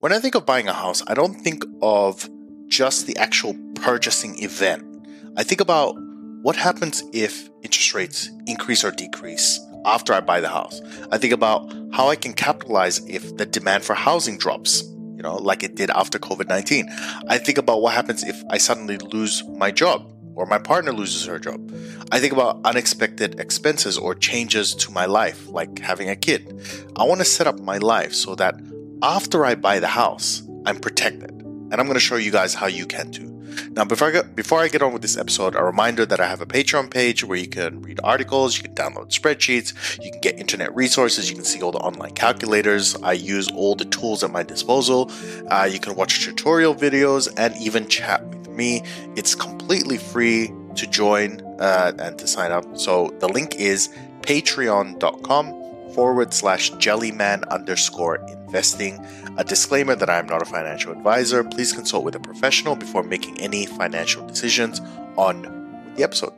When I think of buying a house, I don't think of just the actual purchasing event. I think about what happens if interest rates increase or decrease after I buy the house. I think about how I can capitalize if the demand for housing drops, you know, like it did after COVID 19. I think about what happens if I suddenly lose my job or my partner loses her job. I think about unexpected expenses or changes to my life, like having a kid. I want to set up my life so that after I buy the house, I'm protected. And I'm going to show you guys how you can too. Now, before I, get, before I get on with this episode, a reminder that I have a Patreon page where you can read articles, you can download spreadsheets, you can get internet resources, you can see all the online calculators. I use all the tools at my disposal. Uh, you can watch tutorial videos and even chat with me. It's completely free to join uh, and to sign up. So the link is patreon.com forward slash jellyman underscore investing. A disclaimer that I am not a financial advisor. Please consult with a professional before making any financial decisions on the episode.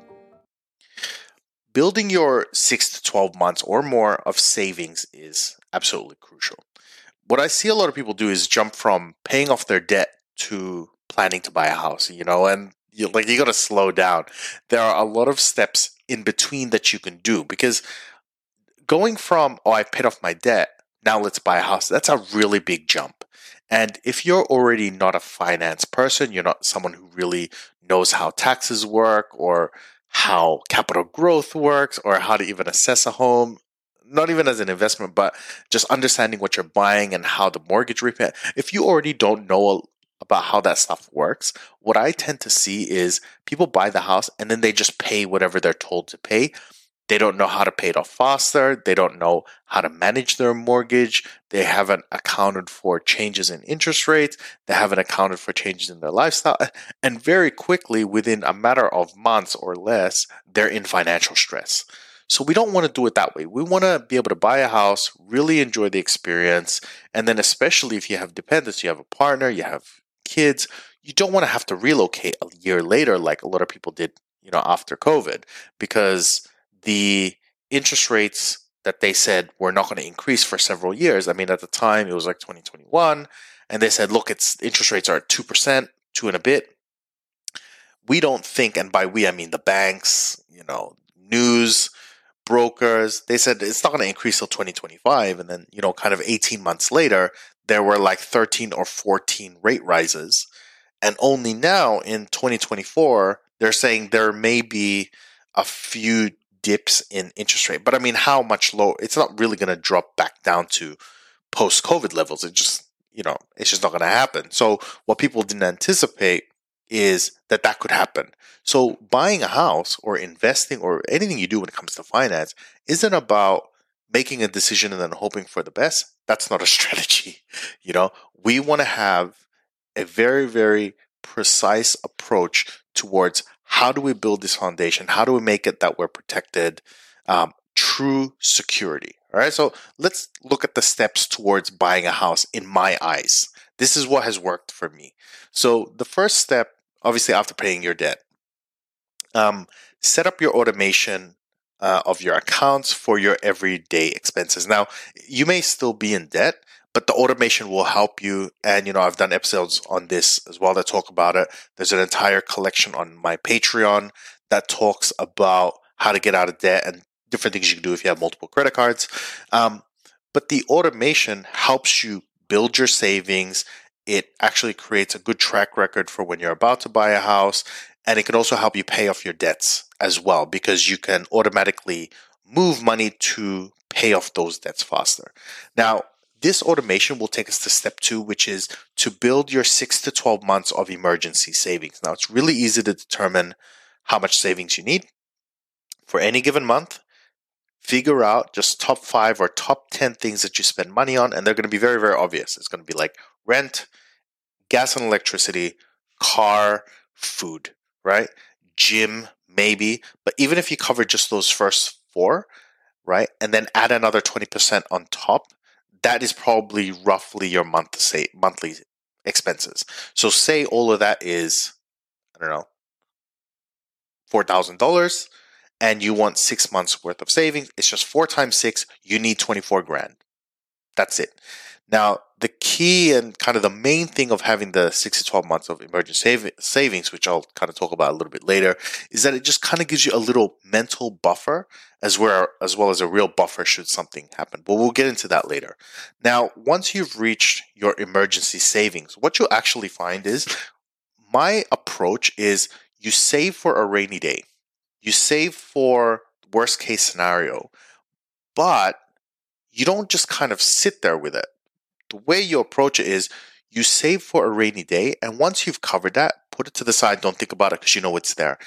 Building your six to 12 months or more of savings is absolutely crucial. What I see a lot of people do is jump from paying off their debt to planning to buy a house, you know, and you, like you got to slow down. There are a lot of steps in between that you can do because going from oh I paid off my debt now let's buy a house that's a really big jump. And if you're already not a finance person, you're not someone who really knows how taxes work or how capital growth works or how to even assess a home, not even as an investment, but just understanding what you're buying and how the mortgage repayment. If you already don't know about how that stuff works, what I tend to see is people buy the house and then they just pay whatever they're told to pay. They don't know how to pay it off faster. They don't know how to manage their mortgage. They haven't accounted for changes in interest rates. They haven't accounted for changes in their lifestyle. And very quickly, within a matter of months or less, they're in financial stress. So we don't want to do it that way. We want to be able to buy a house, really enjoy the experience, and then especially if you have dependents, you have a partner, you have kids, you don't want to have to relocate a year later like a lot of people did, you know, after COVID because the interest rates that they said were not going to increase for several years. I mean, at the time it was like 2021 and they said, look, it's interest rates are at 2%, 2 and a bit. We don't think and by we I mean the banks, you know, news brokers, they said it's not going to increase till 2025 and then, you know, kind of 18 months later, there were like 13 or 14 rate rises. And only now in 2024, they're saying there may be a few dips in interest rate. But I mean, how much low? It's not really going to drop back down to post COVID levels. It just, you know, it's just not going to happen. So what people didn't anticipate is that that could happen. So buying a house or investing or anything you do when it comes to finance isn't about making a decision and then hoping for the best. That's not a strategy. You know, we want to have a very, very precise approach towards how do we build this foundation? How do we make it that we're protected? Um, true security. All right. So let's look at the steps towards buying a house in my eyes. This is what has worked for me. So the first step, obviously, after paying your debt, um, set up your automation uh, of your accounts for your everyday expenses. Now, you may still be in debt, but the automation will help you. And, you know, I've done episodes on this as well that talk about it. There's an entire collection on my Patreon that talks about how to get out of debt and different things you can do if you have multiple credit cards. Um, but the automation helps you build your savings. It actually creates a good track record for when you're about to buy a house. And it can also help you pay off your debts as well because you can automatically move money to pay off those debts faster. Now, this automation will take us to step two, which is to build your six to 12 months of emergency savings. Now, it's really easy to determine how much savings you need for any given month. Figure out just top five or top 10 things that you spend money on, and they're going to be very, very obvious. It's going to be like rent, gas and electricity, car, food, right? Gym, maybe. But even if you cover just those first four, right? And then add another 20% on top, that is probably roughly your month say monthly expenses. So say all of that is I don't know four thousand dollars, and you want six months worth of savings. It's just four times six. You need twenty four grand. That's it. Now, the key and kind of the main thing of having the six to 12 months of emergency savings, which I'll kind of talk about a little bit later, is that it just kind of gives you a little mental buffer as well, as well as a real buffer should something happen. But we'll get into that later. Now, once you've reached your emergency savings, what you'll actually find is my approach is you save for a rainy day. You save for worst case scenario, but you don't just kind of sit there with it. The way you approach it is you save for a rainy day, and once you've covered that, put it to the side. Don't think about it because you know it's there.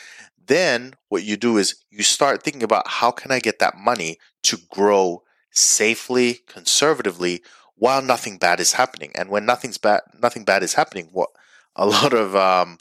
Then what you do is you start thinking about how can I get that money to grow safely, conservatively, while nothing bad is happening. And when nothing's bad, nothing bad is happening, what a lot of um,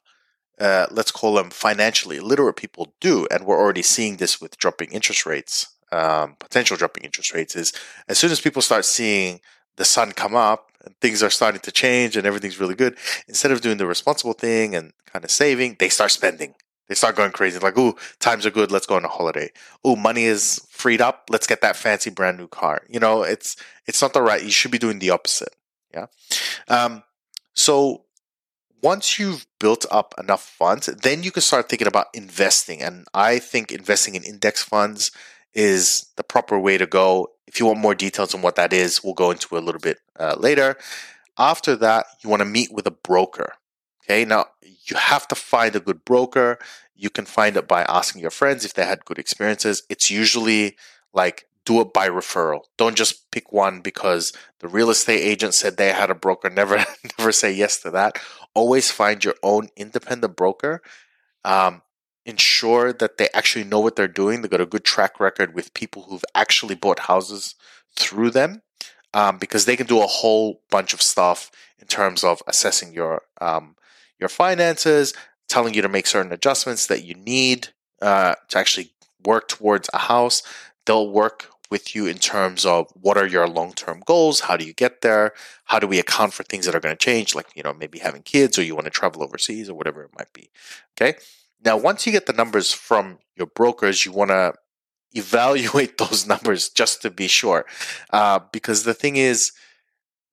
uh, let's call them financially illiterate people do, and we're already seeing this with dropping interest rates, um, potential dropping interest rates, is as soon as people start seeing the sun come up and things are starting to change and everything's really good, instead of doing the responsible thing and kind of saving, they start spending. They start going crazy, like, "Ooh, times are good. Let's go on a holiday. Ooh, money is freed up. Let's get that fancy brand new car." You know, it's it's not the right. You should be doing the opposite. Yeah. Um, so once you've built up enough funds, then you can start thinking about investing. And I think investing in index funds is the proper way to go. If you want more details on what that is, we'll go into a little bit uh, later. After that, you want to meet with a broker. Okay, now you have to find a good broker. You can find it by asking your friends if they had good experiences. It's usually like do it by referral. Don't just pick one because the real estate agent said they had a broker. Never, never say yes to that. Always find your own independent broker. Um, ensure that they actually know what they're doing. They've got a good track record with people who've actually bought houses through them, um, because they can do a whole bunch of stuff in terms of assessing your um, your finances, telling you to make certain adjustments that you need uh, to actually work towards a house. They'll work with you in terms of what are your long-term goals how do you get there how do we account for things that are going to change like you know maybe having kids or you want to travel overseas or whatever it might be okay now once you get the numbers from your brokers you want to evaluate those numbers just to be sure uh, because the thing is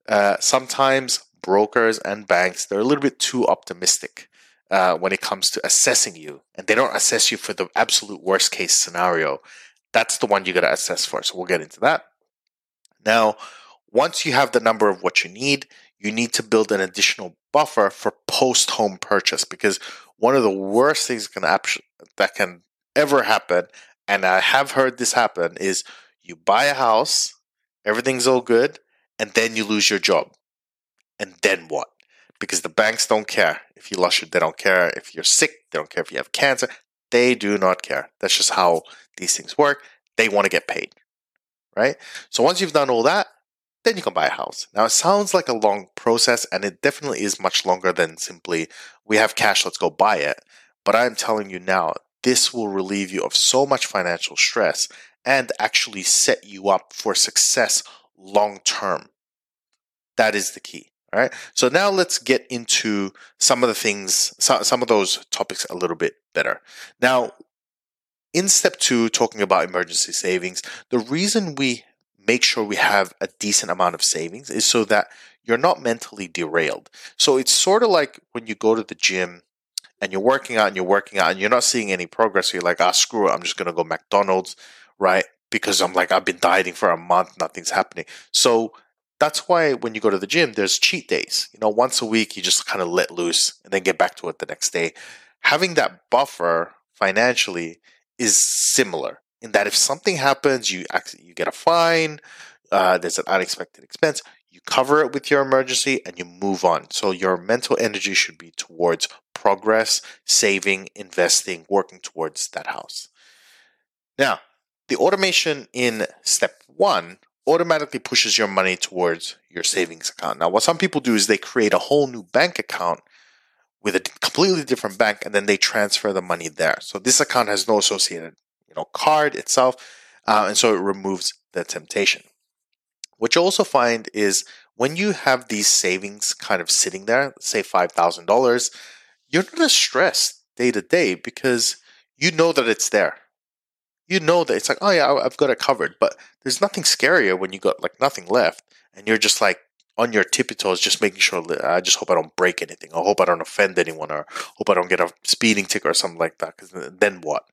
uh, sometimes brokers and banks they're a little bit too optimistic uh, when it comes to assessing you and they don't assess you for the absolute worst case scenario that's the one you got to assess for. So we'll get into that. Now, once you have the number of what you need, you need to build an additional buffer for post home purchase because one of the worst things can that can ever happen, and I have heard this happen, is you buy a house, everything's all good, and then you lose your job. And then what? Because the banks don't care. If you lost your, they don't care. If you're sick, they don't care if you have cancer. They do not care. That's just how these things work. They want to get paid, right? So once you've done all that, then you can buy a house. Now, it sounds like a long process, and it definitely is much longer than simply, we have cash, let's go buy it. But I'm telling you now, this will relieve you of so much financial stress and actually set you up for success long term. That is the key. All right. So now let's get into some of the things, some of those topics a little bit better. Now, in step two, talking about emergency savings, the reason we make sure we have a decent amount of savings is so that you're not mentally derailed. So it's sort of like when you go to the gym and you're working out and you're working out and you're not seeing any progress. So you're like, ah, screw it. I'm just going to go McDonald's, right? Because I'm like, I've been dieting for a month, nothing's happening. So that's why when you go to the gym, there's cheat days. You know, once a week, you just kind of let loose and then get back to it the next day. Having that buffer financially is similar in that if something happens, you actually, you get a fine, uh, there's an unexpected expense, you cover it with your emergency and you move on. So your mental energy should be towards progress, saving, investing, working towards that house. Now, the automation in step one automatically pushes your money towards your savings account. Now, what some people do is they create a whole new bank account with a completely different bank and then they transfer the money there. So this account has no associated, you know, card itself, uh, and so it removes the temptation. What you also find is when you have these savings kind of sitting there, say five thousand dollars, you're not as stressed day to day because you know that it's there. You know that it's like, oh yeah, I've got it covered. But there's nothing scarier when you got like nothing left, and you're just like, on your tippy toes, just making sure that I just hope I don't break anything. I hope I don't offend anyone or hope I don't get a speeding ticket or something like that. Because then what?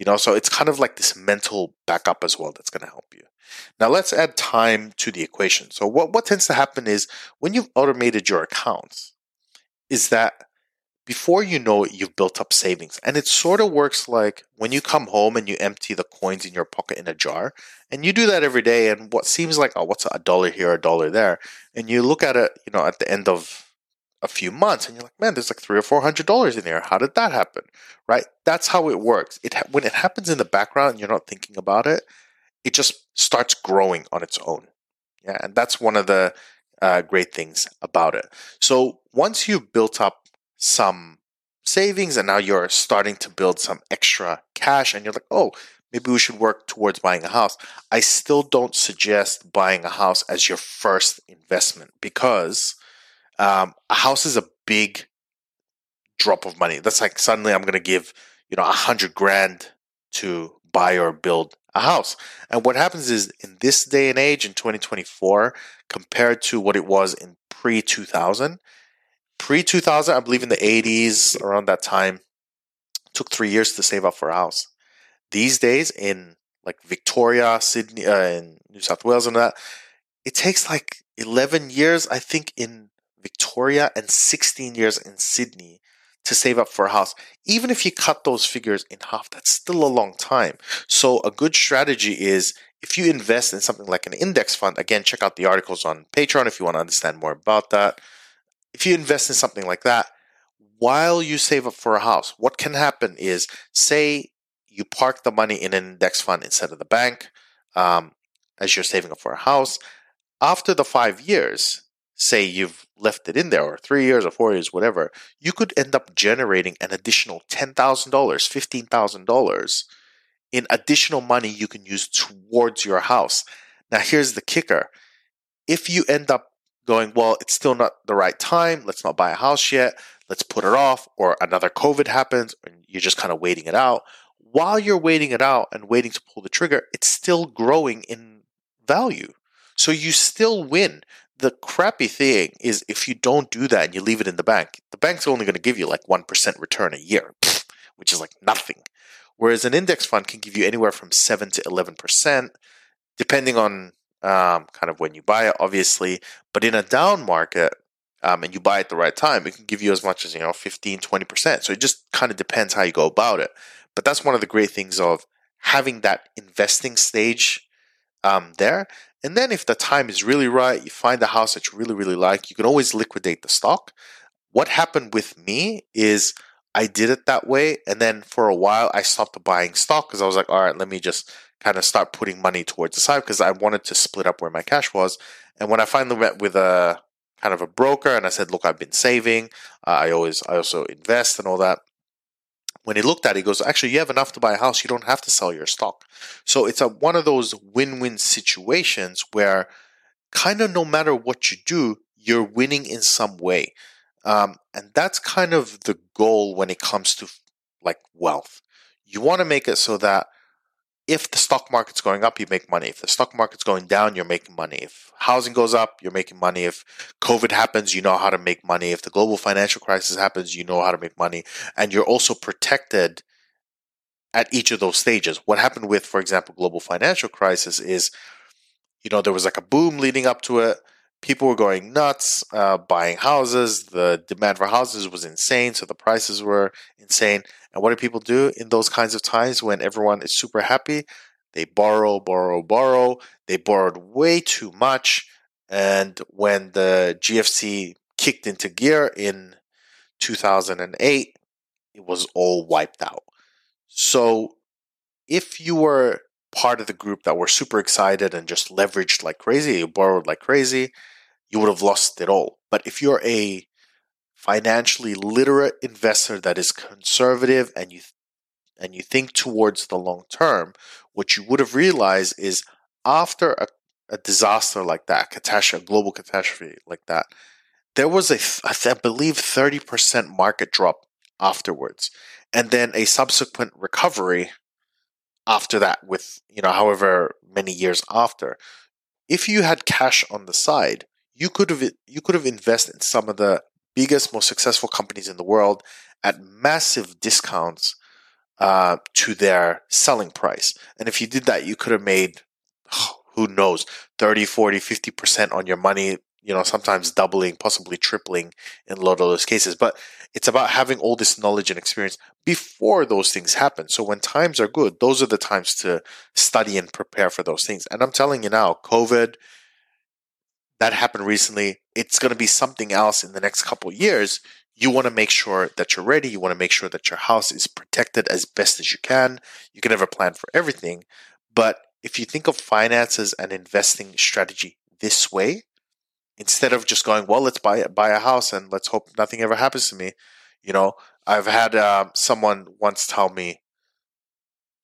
You know, so it's kind of like this mental backup as well that's going to help you. Now let's add time to the equation. So what, what tends to happen is when you've automated your accounts, is that before you know it, you've built up savings. And it sort of works like when you come home and you empty the coins in your pocket in a jar, and you do that every day. And what seems like, oh, what's a dollar here, a dollar there? And you look at it, you know, at the end of a few months and you're like, man, there's like three or four hundred dollars in here. How did that happen? Right? That's how it works. It when it happens in the background and you're not thinking about it, it just starts growing on its own. Yeah, and that's one of the uh, great things about it. So once you've built up some savings and now you're starting to build some extra cash and you're like, oh, maybe we should work towards buying a house. I still don't suggest buying a house as your first investment because um, a house is a big drop of money. That's like suddenly I'm going to give, you know, a hundred grand to buy or build a house. And what happens is in this day and age in 2024, compared to what it was in pre 2000, pre 2000, I believe in the 80s, around that time, took three years to save up for a house. These days, in like Victoria, Sydney, uh, in New South Wales, and that, it takes like 11 years, I think, in Victoria and 16 years in Sydney to save up for a house. Even if you cut those figures in half, that's still a long time. So, a good strategy is if you invest in something like an index fund, again, check out the articles on Patreon if you want to understand more about that if you invest in something like that, while you save up for a house, what can happen is, say you park the money in an index fund instead of the bank, um, as you're saving up for a house. After the five years, say you've left it in there, or three years, or four years, whatever, you could end up generating an additional $10,000, $15,000 in additional money you can use towards your house. Now, here's the kicker if you end up going, well, it's still not the right time. Let's not buy a house yet. Let's put it off. Or another COVID happens and you're just kind of waiting it out. While you're waiting it out and waiting to pull the trigger, it's still growing in value. So you still win. The crappy thing is if you don't do that and you leave it in the bank, the bank's only going to give you like 1% return a year, which is like nothing. Whereas an index fund can give you anywhere from 7 to 11%, depending on um, kind of when you buy it, obviously. But in a down market, um, and you buy at the right time, it can give you as much as, you know, 15, 20%. So it just kind of depends how you go about it. But that's one of the great things of having that investing stage um, there. And then if the time is really right, you find a house that you really, really like, you can always liquidate the stock. What happened with me is I did it that way. And then for a while, I stopped buying stock because I was like, all right, let me just kind of start putting money towards the side because I wanted to split up where my cash was. And when I finally met with a kind of a broker and I said, look, I've been saving. Uh, I always, I also invest and all that. When he looked at it, he goes, actually, you have enough to buy a house. You don't have to sell your stock. So it's a, one of those win-win situations where kind of no matter what you do, you're winning in some way. Um, and that's kind of the goal when it comes to like wealth. You want to make it so that if the stock market's going up, you make money. If the stock market's going down, you're making money. If housing goes up, you're making money. If COVID happens, you know how to make money. If the global financial crisis happens, you know how to make money. And you're also protected at each of those stages. What happened with, for example, global financial crisis is, you know, there was like a boom leading up to it people were going nuts uh, buying houses. The demand for houses was insane, so the prices were insane. And what do people do in those kinds of times when everyone is super happy? They borrow, borrow, borrow. They borrowed way too much. And when the GFC kicked into gear in 2008, it was all wiped out. So if you were part of the group that were super excited and just leveraged like crazy, you borrowed like crazy, you would have lost it all. But if you're a financially literate investor that is conservative and you and you think towards the long term, what you would have realized is after a, a disaster like that, catastrophe, a global catastrophe like that, there was a, I believe, 30% market drop afterwards, and then a subsequent recovery after that with, you know, however many years after. If you had cash on the side, you could have you could have invested in some of the biggest, most successful companies in the world at massive discounts uh, to their selling price. And if you did that, you could have made, who knows, 30, 40, 50% on your money, you know, sometimes doubling, possibly tripling in a lot of those cases. But it's about having all this knowledge and experience before those things happen. So when times are good, those are the times to study and prepare for those things. And I'm telling you now, COVID, that happened recently. It's going to be something else in the next couple years. You want to make sure that you're ready. You want to make sure that your house is protected as best as you can. You can a plan for everything. But if you think of finances and investing strategy this way, instead of just going, well, let's buy buy a house and let's hope nothing ever happens to me. You know, I've had uh, someone once tell me,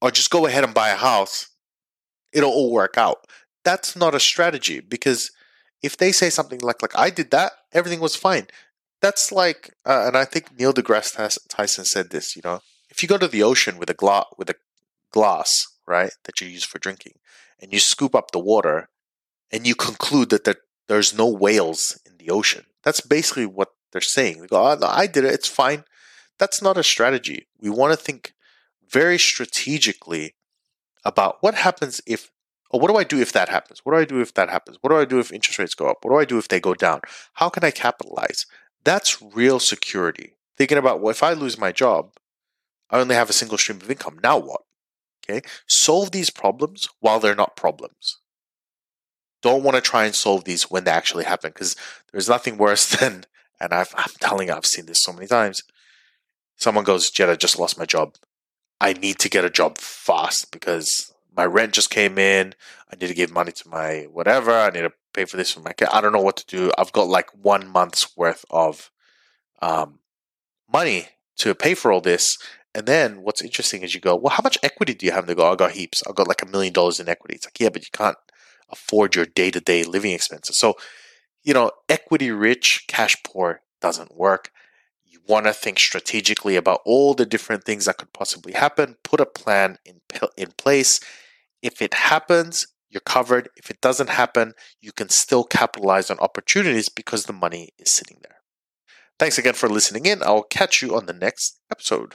"Or oh, just go ahead and buy a house; it'll all work out." That's not a strategy because if they say something like like I did that, everything was fine. That's like, uh, and I think Neil deGrasse Tyson said this. You know, if you go to the ocean with a glass with a glass, right, that you use for drinking, and you scoop up the water, and you conclude that there, there's no whales in the ocean. That's basically what they're saying. They go, oh, no, I did it. It's fine. That's not a strategy. We want to think very strategically about what happens if Oh, what do I do if that happens? What do I do if that happens? What do I do if interest rates go up? What do I do if they go down? How can I capitalize? That's real security. Thinking about, well, if I lose my job, I only have a single stream of income. Now what? Okay. Solve these problems while they're not problems. Don't want to try and solve these when they actually happen because there's nothing worse than, and i am telling you, I've seen this so many times. Someone goes, Jed, I just lost my job. I need to get a job fast because my rent just came in. I need to give money to my whatever. I need to pay for this for my kid. I don't know what to do. I've got like one month's worth of um, money to pay for all this. And then what's interesting is you go, well, how much equity do you have? And they go, I got heaps. I've got like a million dollars in equity. It's like, yeah, but you can't afford your day to day living expenses. So, you know, equity rich, cash poor doesn't work. You want to think strategically about all the different things that could possibly happen, put a plan in, in place, if it happens, you're covered. If it doesn't happen, you can still capitalize on opportunities because the money is sitting there. Thanks again for listening in. I'll catch you on the next episode.